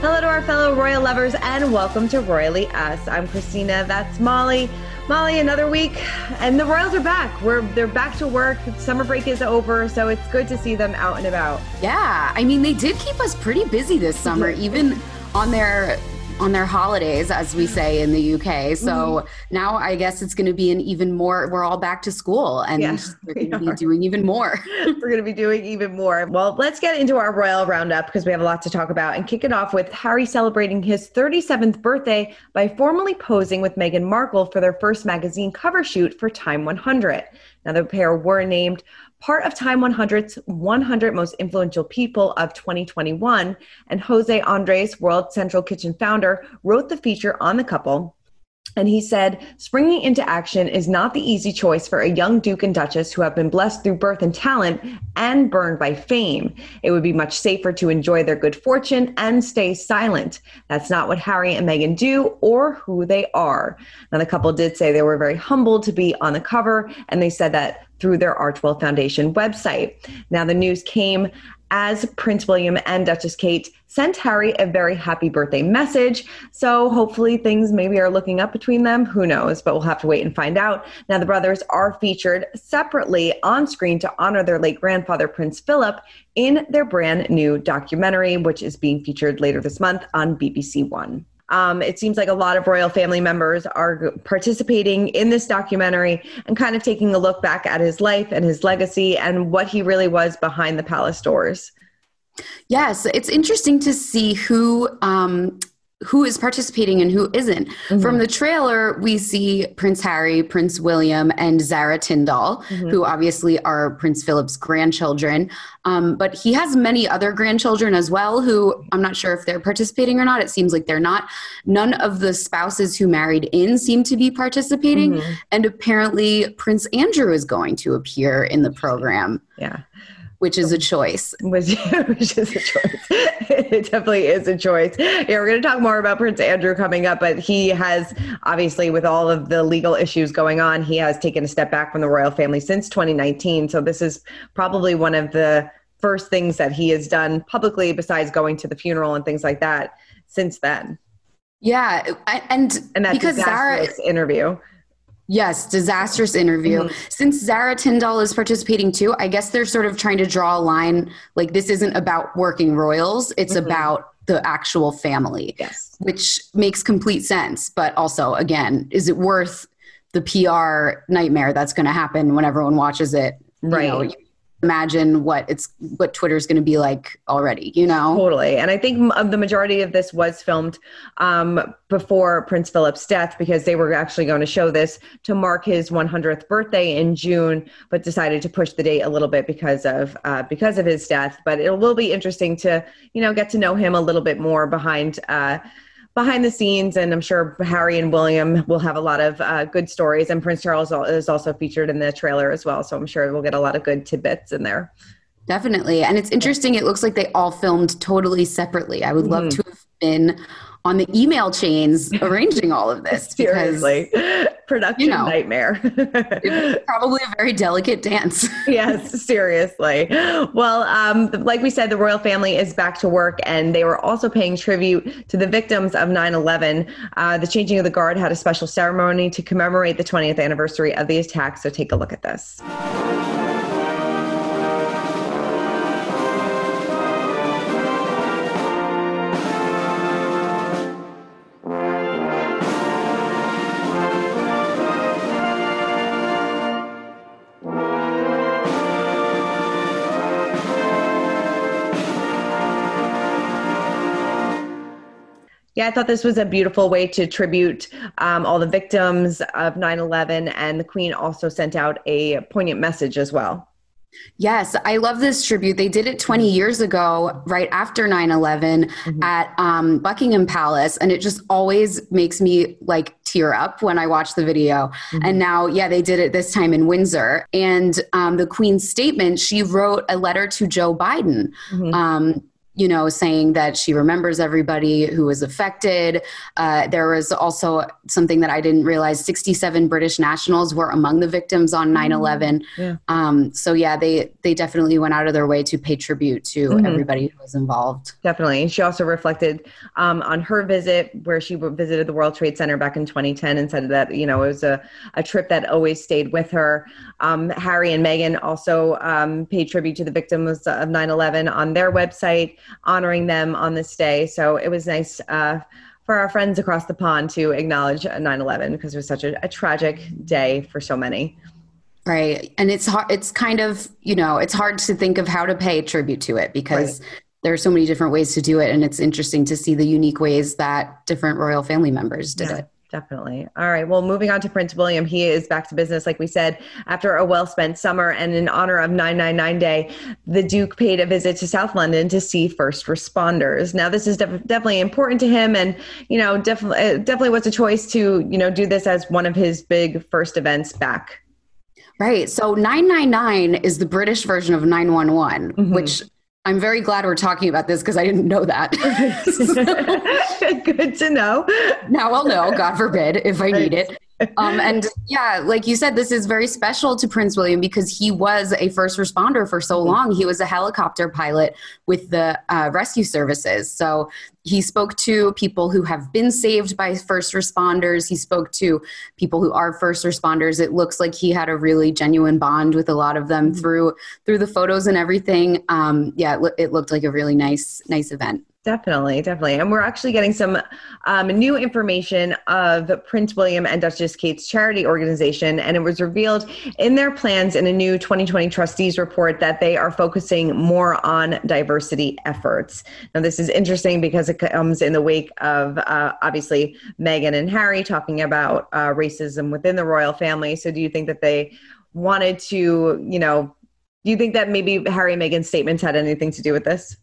Hello to our fellow royal lovers and welcome to Royally Us. I'm Christina, that's Molly. Molly, another week and the Royals are back. We're they're back to work. Summer break is over, so it's good to see them out and about. Yeah, I mean they did keep us pretty busy this summer, even on their on their holidays, as we say in the UK. So mm-hmm. now I guess it's going to be an even more, we're all back to school and yes, we're going to be doing even more. we're going to be doing even more. Well, let's get into our royal roundup because we have a lot to talk about and kick it off with Harry celebrating his 37th birthday by formally posing with Meghan Markle for their first magazine cover shoot for Time 100. Now, the pair were named part of Time 100's 100 Most Influential People of 2021. And Jose Andres, World Central Kitchen founder, wrote the feature on the couple. And he said, springing into action is not the easy choice for a young Duke and Duchess who have been blessed through birth and talent and burned by fame. It would be much safer to enjoy their good fortune and stay silent. That's not what Harry and Meghan do or who they are. Now, the couple did say they were very humbled to be on the cover, and they said that through their Archewell Foundation website. Now, the news came as Prince William and Duchess Kate sent Harry a very happy birthday message. So hopefully things maybe are looking up between them. Who knows? But we'll have to wait and find out. Now, the brothers are featured separately on screen to honor their late grandfather, Prince Philip, in their brand new documentary, which is being featured later this month on BBC One. Um, it seems like a lot of royal family members are participating in this documentary and kind of taking a look back at his life and his legacy and what he really was behind the palace doors. Yes, it's interesting to see who um, who is participating and who isn't. Mm-hmm. From the trailer, we see Prince Harry, Prince William, and Zara Tindall, mm-hmm. who obviously are Prince Philip's grandchildren. Um, but he has many other grandchildren as well, who I'm not sure if they're participating or not. It seems like they're not. None of the spouses who married in seem to be participating. Mm-hmm. And apparently, Prince Andrew is going to appear in the program. Yeah which is a choice. Which, which is a choice. it definitely is a choice. Yeah, we're going to talk more about Prince Andrew coming up, but he has obviously, with all of the legal issues going on, he has taken a step back from the royal family since 2019. So this is probably one of the first things that he has done publicly, besides going to the funeral and things like that, since then. Yeah, and and that because Zara interview Yes, disastrous interview. Mm-hmm. Since Zara Tindall is participating too, I guess they're sort of trying to draw a line like this isn't about working royals, it's mm-hmm. about the actual family. Yes. Which makes complete sense. But also, again, is it worth the PR nightmare that's going to happen when everyone watches it? Right. You know, imagine what it's what twitter's going to be like already you know? Totally and i think the majority of this was filmed um, before prince philip's death because they were actually going to show this to mark his 100th birthday in june but decided to push the date a little bit because of uh, because of his death. But it will be interesting to you know get to know him a little bit more behind uh, behind the scenes, and I'm sure Harry and William will have a lot of uh, good stories. And Prince Charles is also featured in the trailer as well, so I'm sure we'll get a lot of good tidbits in there. Definitely, and it's interesting. It looks like they all filmed totally separately. I would love mm-hmm. to have been on the email chains arranging all of this. Seriously, because, production you know, nightmare. probably a very delicate dance. yes, seriously. Well, um, like we said, the royal family is back to work, and they were also paying tribute to the victims of 9/11. Uh, the changing of the guard had a special ceremony to commemorate the 20th anniversary of the attack. So take a look at this. Yeah, I thought this was a beautiful way to tribute um, all the victims of 9 11. And the Queen also sent out a poignant message as well. Yes, I love this tribute. They did it 20 years ago, right after 9 11 mm-hmm. at um, Buckingham Palace. And it just always makes me like tear up when I watch the video. Mm-hmm. And now, yeah, they did it this time in Windsor. And um, the Queen's statement, she wrote a letter to Joe Biden. Mm-hmm. You know, saying that she remembers everybody who was affected. Uh, there was also something that I didn't realize 67 British nationals were among the victims on 9 11. Mm-hmm. Yeah. Um, so, yeah, they, they definitely went out of their way to pay tribute to mm-hmm. everybody who was involved. Definitely. And she also reflected um, on her visit where she visited the World Trade Center back in 2010 and said that, you know, it was a, a trip that always stayed with her. Um, Harry and Meghan also um, paid tribute to the victims of 9 11 on their website honoring them on this day. So it was nice uh, for our friends across the pond to acknowledge 9 11 because it was such a, a, tragic day for so many. Right. And it's hard, it's kind of, you know, it's hard to think of how to pay tribute to it because. Right. There are so many different ways to do it, and it's interesting to see the unique ways that different royal family members did yeah. it. Definitely. All right. Well, moving on to Prince William, he is back to business, like we said, after a well spent summer. And in honor of 999 Day, the Duke paid a visit to South London to see first responders. Now, this is def- definitely important to him. And, you know, definitely, uh, definitely was a choice to, you know, do this as one of his big first events back. Right. So 999 is the British version of 911, mm-hmm. which I'm very glad we're talking about this because I didn't know that. Good to know. Now I'll know, God forbid, if I need it um, and yeah, like you said, this is very special to Prince William because he was a first responder for so mm-hmm. long. He was a helicopter pilot with the uh, rescue services. So he spoke to people who have been saved by first responders. He spoke to people who are first responders. It looks like he had a really genuine bond with a lot of them mm-hmm. through through the photos and everything. Um, yeah, it, lo- it looked like a really nice nice event. Definitely, definitely. And we're actually getting some um, new information of Prince William and Duchess Kate's charity organization. And it was revealed in their plans in a new 2020 trustees report that they are focusing more on diversity efforts. Now, this is interesting because it comes in the wake of uh, obviously Meghan and Harry talking about uh, racism within the royal family. So, do you think that they wanted to, you know, do you think that maybe Harry and Meghan's statements had anything to do with this?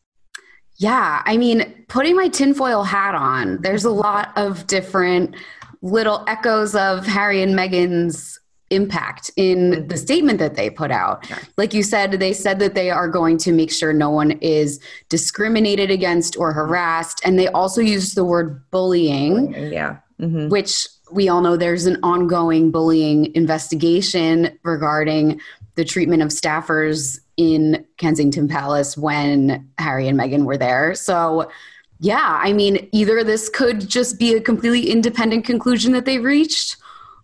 Yeah, I mean, putting my tinfoil hat on, there's a lot of different little echoes of Harry and Meghan's impact in mm-hmm. the statement that they put out. Like you said, they said that they are going to make sure no one is discriminated against or harassed. And they also used the word bullying. Yeah. Mm-hmm. Which we all know there's an ongoing bullying investigation regarding the treatment of staffers in Kensington Palace when Harry and Meghan were there. So, yeah, I mean, either this could just be a completely independent conclusion that they reached,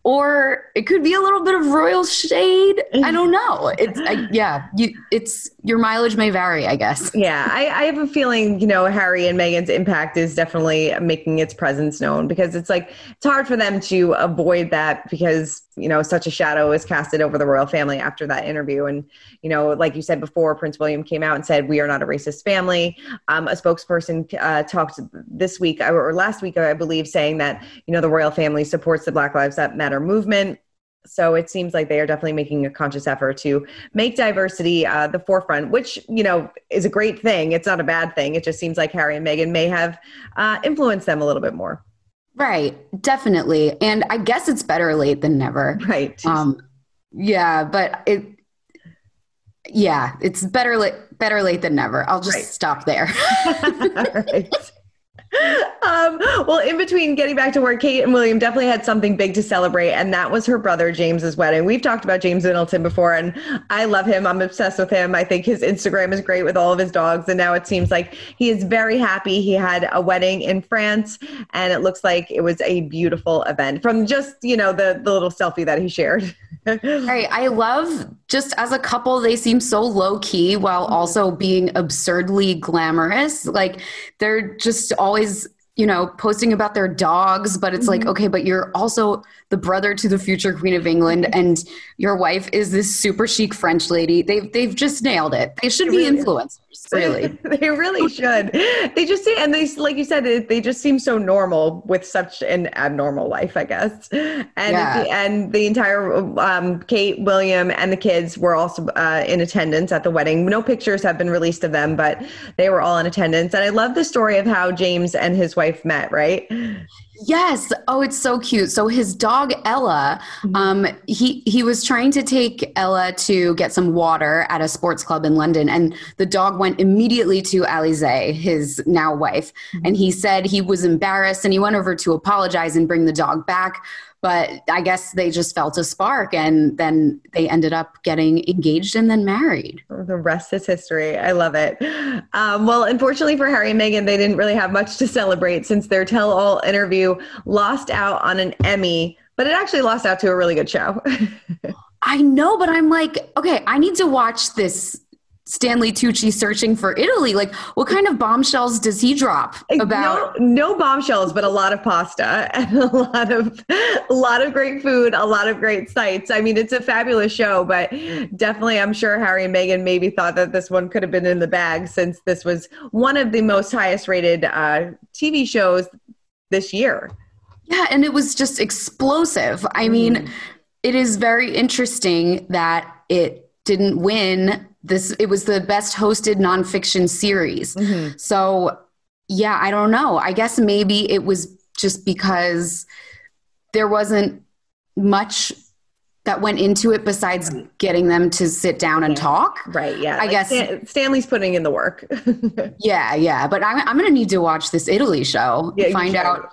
or it could be a little bit of royal shade. I don't mm. know. It's I, yeah, you, it's your mileage may vary, I guess. Yeah, I, I, have a feeling you know Harry and Meghan's impact is definitely making its presence known because it's like it's hard for them to avoid that because you know such a shadow was casted over the royal family after that interview. And you know like you said before prince william came out and said we are not a racist family. Um, a spokesperson uh, talked this week or last week i believe saying that you know the royal family supports the black lives matter movement. So it seems like they are definitely making a conscious effort to make diversity uh, the forefront which you know is a great thing. It's not a bad thing. It just seems like harry and meghan may have uh, influenced them a little bit more Right, definitely. And I guess it's better late than never. Right. Um yeah, but it yeah, it's better late better late than never. I'll just right. stop there. right. um, well, in between getting back to work, Kate and William definitely had something big to celebrate, and that was her brother James's wedding. We've talked about James Middleton before, and I love him. I'm obsessed with him. I think his Instagram is great with all of his dogs, and now it seems like he is very happy. He had a wedding in France, and it looks like it was a beautiful event from just you know the the little selfie that he shared. right. I love just as a couple, they seem so low key while mm-hmm. also being absurdly glamorous. Like they're just always you know, posting about their dogs, but it's mm-hmm. like, okay, but you're also the brother to the future Queen of England, and your wife is this super chic French lady. They've they've just nailed it. They should be influencers, really. they really should. They just say and they like you said, they just seem so normal with such an abnormal life, I guess. And yeah. and the entire um, Kate, William, and the kids were also uh, in attendance at the wedding. No pictures have been released of them, but they were all in attendance. And I love the story of how James and his wife met. Right. Yes. Oh, it's so cute. So his dog Ella, mm-hmm. um, he he was trying to take Ella to get some water at a sports club in London, and the dog went immediately to Alizée, his now wife, mm-hmm. and he said he was embarrassed, and he went over to apologize and bring the dog back but I guess they just felt a spark and then they ended up getting engaged and then married. The rest is history. I love it. Um, well, unfortunately for Harry and Meghan, they didn't really have much to celebrate since their tell all interview lost out on an Emmy, but it actually lost out to a really good show. I know, but I'm like, okay, I need to watch this Stanley Tucci searching for Italy. Like, what kind of bombshells does he drop about? No, no, bombshells, but a lot of pasta and a lot of a lot of great food, a lot of great sights. I mean, it's a fabulous show, but definitely, I'm sure Harry and Meghan maybe thought that this one could have been in the bag since this was one of the most highest rated uh, TV shows this year. Yeah, and it was just explosive. I mean, mm. it is very interesting that it didn't win this it was the best hosted nonfiction series. Mm-hmm. so yeah i don't know. I guess maybe it was just because there wasn't much that went into it besides getting them to sit down and talk. Right yeah. I like guess Stan- stanley's putting in the work. Yeah yeah but i'm, I'm gonna need to watch this italy show yeah, find out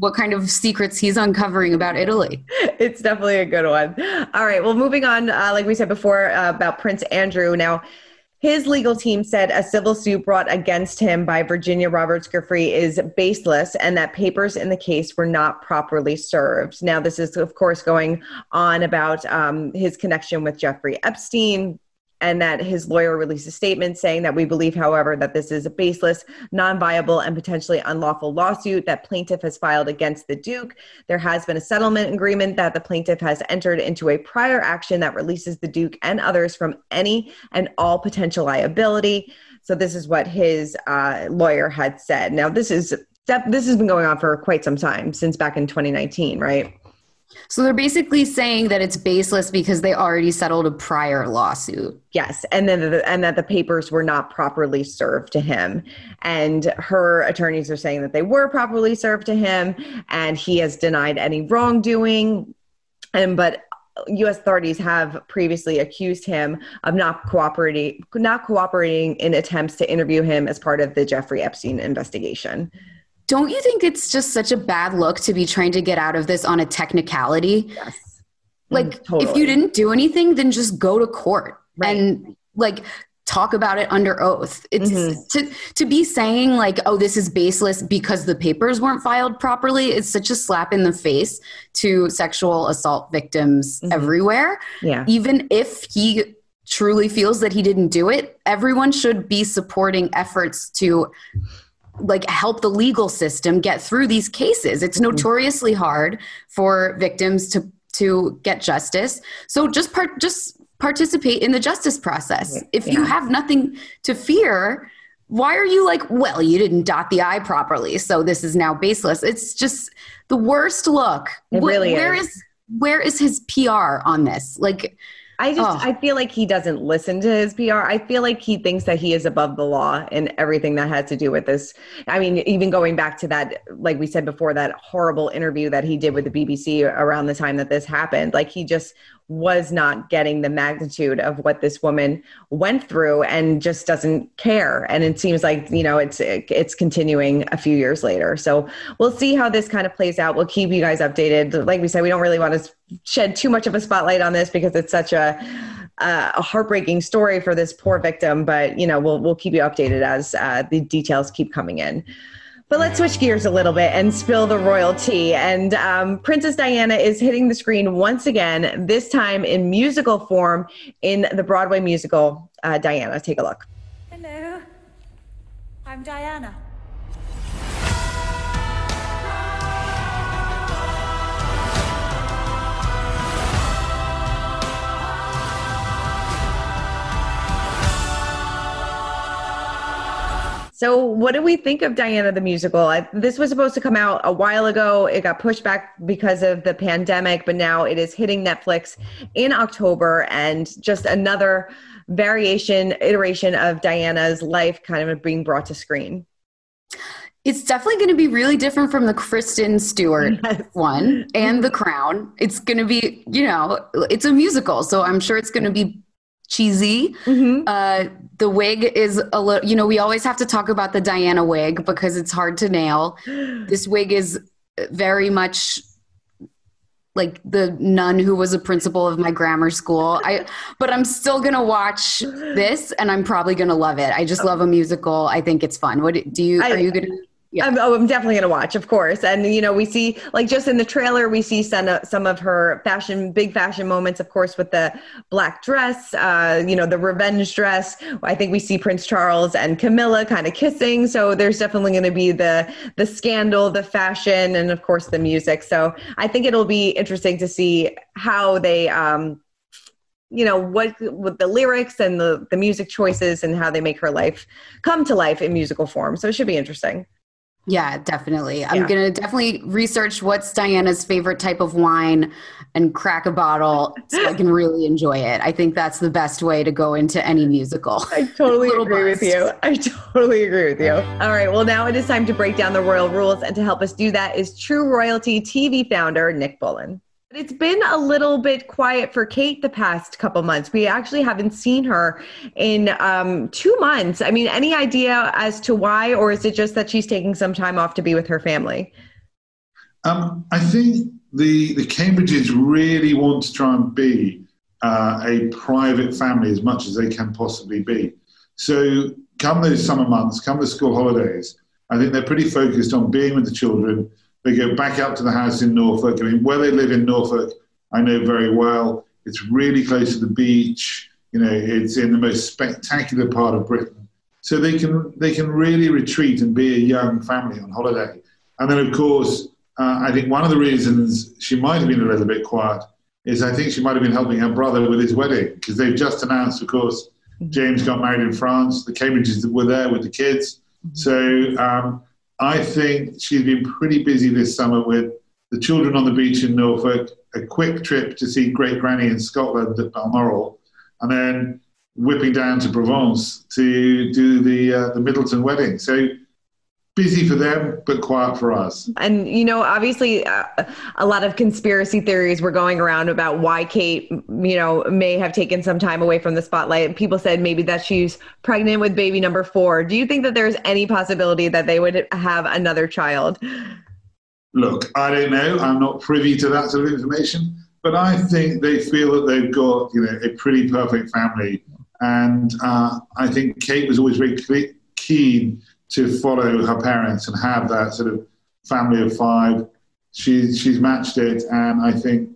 what kind of secrets he's uncovering about Italy. It's definitely a good one. All right. Well, moving on, uh, like we said before uh, about Prince Andrew. Now, his legal team said a civil suit brought against him by Virginia Roberts Giuffre is baseless and that papers in the case were not properly served. Now, this is, of course, going on about um, his connection with Jeffrey Epstein, and that his lawyer released a statement saying that we believe, however, that this is a baseless, non viable, and potentially unlawful lawsuit that plaintiff has filed against the Duke. There has been a settlement agreement that the plaintiff has entered into a prior action that releases the Duke and others from any and all potential liability. So, this is what his uh, lawyer had said. Now, this is this has been going on for quite some time, since back in 2019, right? So they're basically saying that it's baseless because they already settled a prior lawsuit. Yes, and then the, and that the papers were not properly served to him. And her attorneys are saying that they were properly served to him and he has denied any wrongdoing. And but US authorities have previously accused him of not cooperating not cooperating in attempts to interview him as part of the Jeffrey Epstein investigation. Don't you think it's just such a bad look to be trying to get out of this on a technicality? Yes. Like, mm, totally. if you didn't do anything, then just go to court right. and like talk about it under oath. It's mm-hmm. to to be saying like, "Oh, this is baseless because the papers weren't filed properly." It's such a slap in the face to sexual assault victims mm-hmm. everywhere. Yeah, even if he truly feels that he didn't do it, everyone should be supporting efforts to like help the legal system get through these cases. It's mm-hmm. notoriously hard for victims to to get justice. So just part just participate in the justice process. If yeah. you have nothing to fear, why are you like, well, you didn't dot the I properly, so this is now baseless. It's just the worst look. It really where is. is where is his PR on this? Like I just oh. I feel like he doesn't listen to his PR. I feel like he thinks that he is above the law and everything that has to do with this. I mean, even going back to that, like we said before, that horrible interview that he did with the BBC around the time that this happened. Like he just was not getting the magnitude of what this woman went through and just doesn't care. And it seems like you know it's it's continuing a few years later. So we'll see how this kind of plays out. We'll keep you guys updated. Like we said we don't really want to shed too much of a spotlight on this because it's such a a heartbreaking story for this poor victim. But you know we'll we'll keep you updated as uh, the details keep coming in but let's switch gears a little bit and spill the royalty. And um, Princess Diana is hitting the screen once again, this time in musical form in the Broadway musical uh, Diana. Take a look. Hello, I'm Diana. So, what do we think of Diana the musical? I, this was supposed to come out a while ago. It got pushed back because of the pandemic, but now it is hitting Netflix in October, and just another variation, iteration of Diana's life kind of being brought to screen. It's definitely going to be really different from the Kristen Stewart yes. one and The Crown. It's going to be, you know, it's a musical, so I'm sure it's going to be cheesy. Mm-hmm. Uh, the wig is a little, you know, we always have to talk about the Diana wig because it's hard to nail. This wig is very much like the nun who was a principal of my grammar school. I but I'm still going to watch this and I'm probably going to love it. I just love a musical. I think it's fun. What do you I, are you going to yeah. I'm, oh, I'm definitely going to watch, of course. And, you know, we see, like, just in the trailer, we see some, uh, some of her fashion, big fashion moments, of course, with the black dress, uh, you know, the revenge dress. I think we see Prince Charles and Camilla kind of kissing. So there's definitely going to be the, the scandal, the fashion, and, of course, the music. So I think it'll be interesting to see how they, um, you know what with the lyrics and the the music choices and how they make her life come to life in musical form so it should be interesting yeah, definitely. I'm going to definitely research what's Diana's favorite type of wine and crack a bottle so I can really enjoy it. I think that's the best way to go into any musical. I totally agree bust. with you. I totally agree with you. All right. Well, now it is time to break down the royal rules. And to help us do that is True Royalty TV founder Nick Bullen. It's been a little bit quiet for Kate the past couple months. We actually haven't seen her in um, two months. I mean, any idea as to why, or is it just that she's taking some time off to be with her family? Um, I think the the Cambridges really want to try and be uh, a private family as much as they can possibly be. So, come those summer months, come the school holidays, I think they're pretty focused on being with the children they go back up to the house in Norfolk. I mean, where they live in Norfolk, I know very well. It's really close to the beach. You know, it's in the most spectacular part of Britain. So they can they can really retreat and be a young family on holiday. And then, of course, uh, I think one of the reasons she might have been a little bit quiet is I think she might have been helping her brother with his wedding because they've just announced, of course, James got married in France. The Cambridges were there with the kids. So um, I think she's been pretty busy this summer with the children on the beach in Norfolk, a quick trip to see great granny in Scotland at Balmoral, and then whipping down to Provence to do the uh, the Middleton wedding. So busy for them, but quiet for us. And, you know, obviously, uh, a lot of conspiracy theories were going around about why Kate, you know, may have taken some time away from the spotlight. People said maybe that she's pregnant with baby number four. Do you think that there's any possibility that they would have another child? Look, I don't know. I'm not privy to that sort of information, but I think they feel that they've got, you know, a pretty perfect family. And uh, I think Kate was always very keen to follow her parents and have that sort of family of five. She, she's matched it, and I think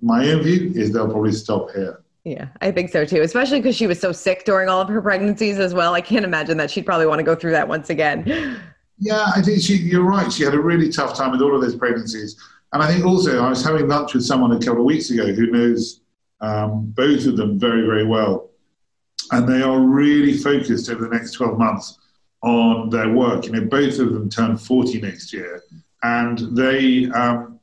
my own view is they'll probably stop here. Yeah, I think so too, especially because she was so sick during all of her pregnancies as well. I can't imagine that she'd probably want to go through that once again. Yeah, I think she, you're right. She had a really tough time with all of those pregnancies. And I think also, I was having lunch with someone a couple of weeks ago who knows um, both of them very, very well. And they are really focused over the next 12 months on their work. You know, both of them turn 40 next year, and they um,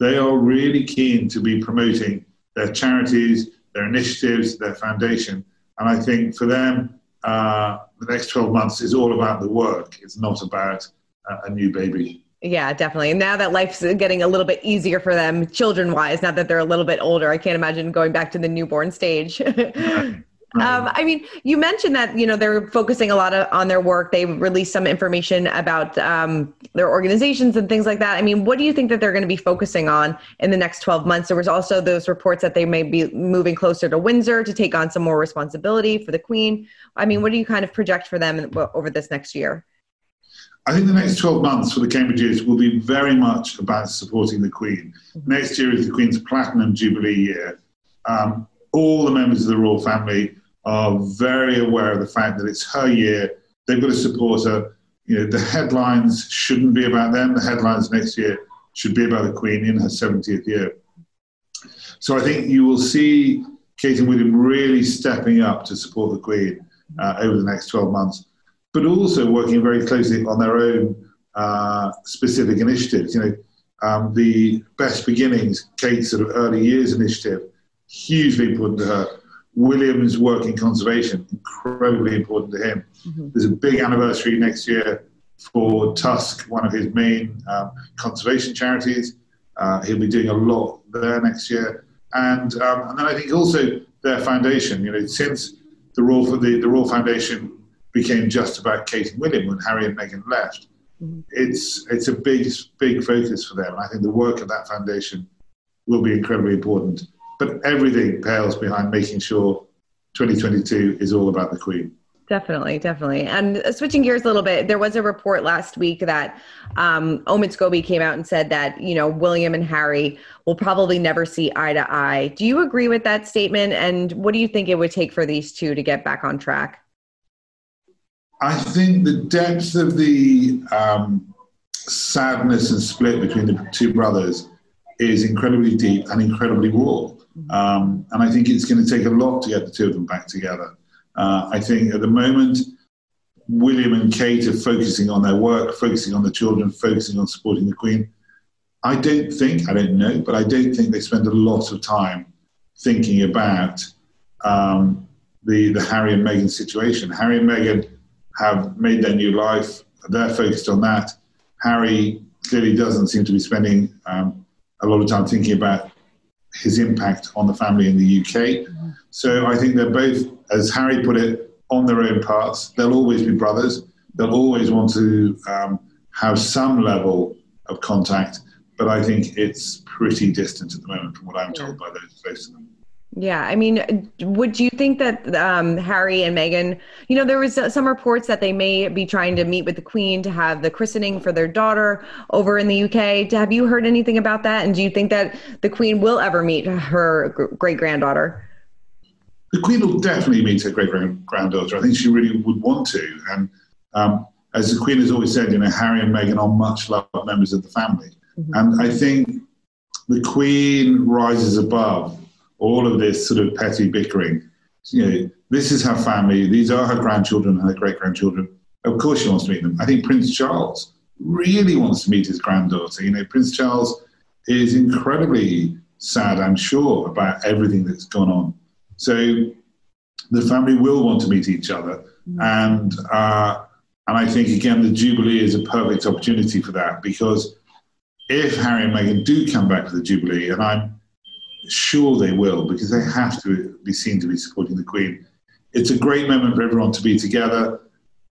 they are really keen to be promoting their charities, their initiatives, their foundation. And I think for them, uh, the next 12 months is all about the work. It's not about uh, a new baby. Yeah, definitely. And now that life's getting a little bit easier for them, children wise, now that they're a little bit older, I can't imagine going back to the newborn stage. Um, I mean, you mentioned that you know they're focusing a lot of, on their work. They released some information about um, their organizations and things like that. I mean, what do you think that they're going to be focusing on in the next 12 months? There was also those reports that they may be moving closer to Windsor to take on some more responsibility for the Queen. I mean, what do you kind of project for them over this next year? I think the next 12 months for the Cambridges will be very much about supporting the Queen. Mm-hmm. Next year is the Queen's Platinum Jubilee year. Um, all the members of the royal family are very aware of the fact that it's her year. They've got to support her. You know, the headlines shouldn't be about them. The headlines next year should be about the Queen in her 70th year. So I think you will see Kate and William really stepping up to support the Queen uh, over the next 12 months but also working very closely on their own uh, specific initiatives. You know, um, the Best Beginnings, Kate's sort of early years initiative, hugely important to her. William's work in conservation, incredibly important to him. Mm-hmm. There's a big anniversary next year for Tusk, one of his main um, conservation charities. Uh, he'll be doing a lot there next year. And, um, and then I think also their foundation, you know, since the Royal, the, the Royal Foundation became just about Kate and William when Harry and Meghan left. Mm-hmm. It's it's a big big focus for them. I think the work of that foundation will be incredibly important. But everything pales behind making sure 2022 is all about the Queen. Definitely, definitely. And uh, switching gears a little bit, there was a report last week that um, Omid Scobie came out and said that you know William and Harry will probably never see eye to eye. Do you agree with that statement? And what do you think it would take for these two to get back on track? I think the depth of the um, sadness and split between the two brothers is incredibly deep and incredibly raw. Um, and I think it's going to take a lot to get the two of them back together. Uh, I think at the moment, William and Kate are focusing on their work, focusing on the children, focusing on supporting the Queen. I don't think, I don't know, but I don't think they spend a lot of time thinking about um, the, the Harry and Meghan situation. Harry and Meghan have made their new life. They're focused on that. Harry clearly doesn't seem to be spending um, a lot of time thinking about his impact on the family in the UK. Mm-hmm. So I think they're both, as Harry put it, on their own paths. They'll always be brothers. They'll always want to um, have some level of contact, but I think it's pretty distant at the moment from what I'm told by those close to them. Yeah, I mean, would you think that um, Harry and Meghan, you know, there was uh, some reports that they may be trying to meet with the Queen to have the christening for their daughter over in the UK. Have you heard anything about that? And do you think that the Queen will ever meet her great granddaughter? The Queen will definitely meet her great granddaughter. I think she really would want to. And um, as the Queen has always said, you know, Harry and Meghan are much loved members of the family. Mm-hmm. And I think the Queen rises above all of this sort of petty bickering. You know, this is her family. These are her grandchildren and her great grandchildren. Of course, she wants to meet them. I think Prince Charles really wants to meet his granddaughter. You know, Prince Charles is incredibly sad, I'm sure, about everything that's gone on. So the family will want to meet each other, mm-hmm. and uh, and I think again the Jubilee is a perfect opportunity for that because if Harry and Meghan do come back for the Jubilee, and I'm sure they will because they have to be seen to be supporting the Queen. It's a great moment for everyone to be together,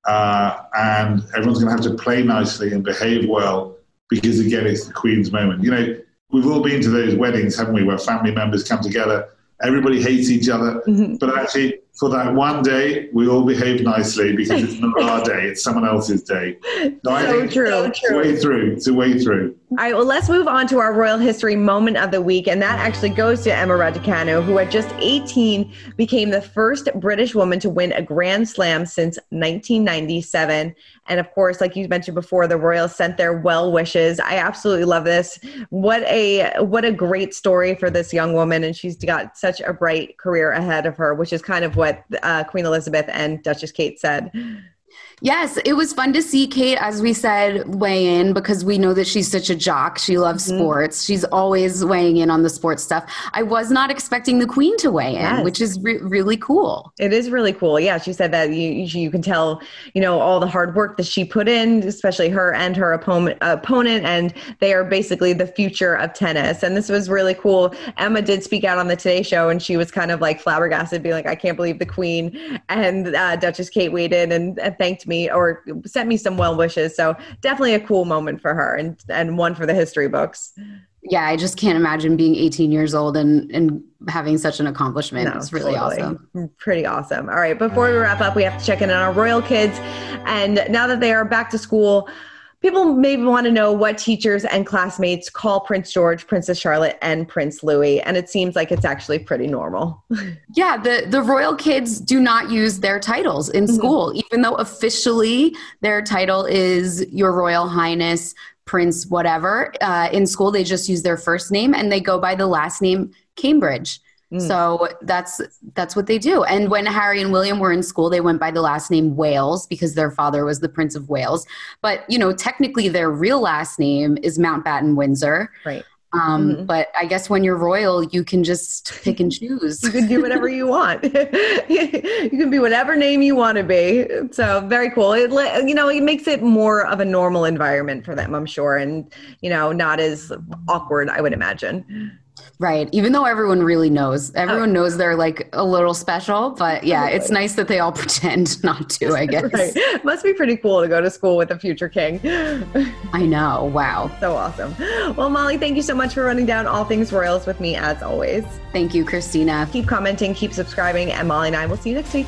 uh, and everyone's going to have to play nicely and behave well because again, it's the Queen's moment. You know, we've all been to those weddings, haven't we, where family members come together, everybody hates each other, mm-hmm. but actually for that one day, we all behave nicely because it's not our day; it's someone else's day. So, so true. So it's a way through. It's a way through. All right. Well, let's move on to our royal history moment of the week, and that actually goes to Emma Raducanu, who at just 18 became the first British woman to win a Grand Slam since 1997. And of course, like you mentioned before, the royals sent their well wishes. I absolutely love this. What a what a great story for this young woman, and she's got such a bright career ahead of her, which is kind of what uh, Queen Elizabeth and Duchess Kate said. Yes, it was fun to see Kate, as we said, weigh in because we know that she's such a jock. She loves mm-hmm. sports. She's always weighing in on the sports stuff. I was not expecting the Queen to weigh in, yes. which is re- really cool. It is really cool. Yeah, she said that you you can tell, you know, all the hard work that she put in, especially her and her opponent, opponent, and they are basically the future of tennis. And this was really cool. Emma did speak out on the Today Show, and she was kind of like flabbergasted, being like, "I can't believe the Queen." And uh, Duchess Kate weighed in and, and thanked me or sent me some well wishes. So definitely a cool moment for her and and one for the history books. Yeah, I just can't imagine being 18 years old and and having such an accomplishment. No, it's really totally. awesome. Pretty awesome. All right, before we wrap up, we have to check in on our royal kids. And now that they are back to school, people maybe want to know what teachers and classmates call Prince George, Princess Charlotte, and Prince Louis, and it seems like it's actually pretty normal. yeah, the the royal kids do not use their titles in mm-hmm. school, even though officially their title is Your Royal Highness, Prince, whatever. Uh, in school, they just use their first name and they go by the last name Cambridge. Mm. So that's that's what they do. And when Harry and William were in school, they went by the last name Wales because their father was the Prince of Wales. But you know, technically, their real last name is Mountbatten Windsor. Right. Um, mm-hmm. But I guess when you're royal, you can just pick and choose. you can do whatever you want. you can be whatever name you want to be. So very cool. It you know it makes it more of a normal environment for them, I'm sure, and you know not as awkward, I would imagine. Right. Even though everyone really knows, everyone oh. knows they're like a little special, but yeah, it's nice that they all pretend not to, I guess. right. Must be pretty cool to go to school with a future king. I know. Wow. So awesome. Well, Molly, thank you so much for running down all things royals with me as always. Thank you, Christina. Keep commenting, keep subscribing, and Molly and I will see you next week.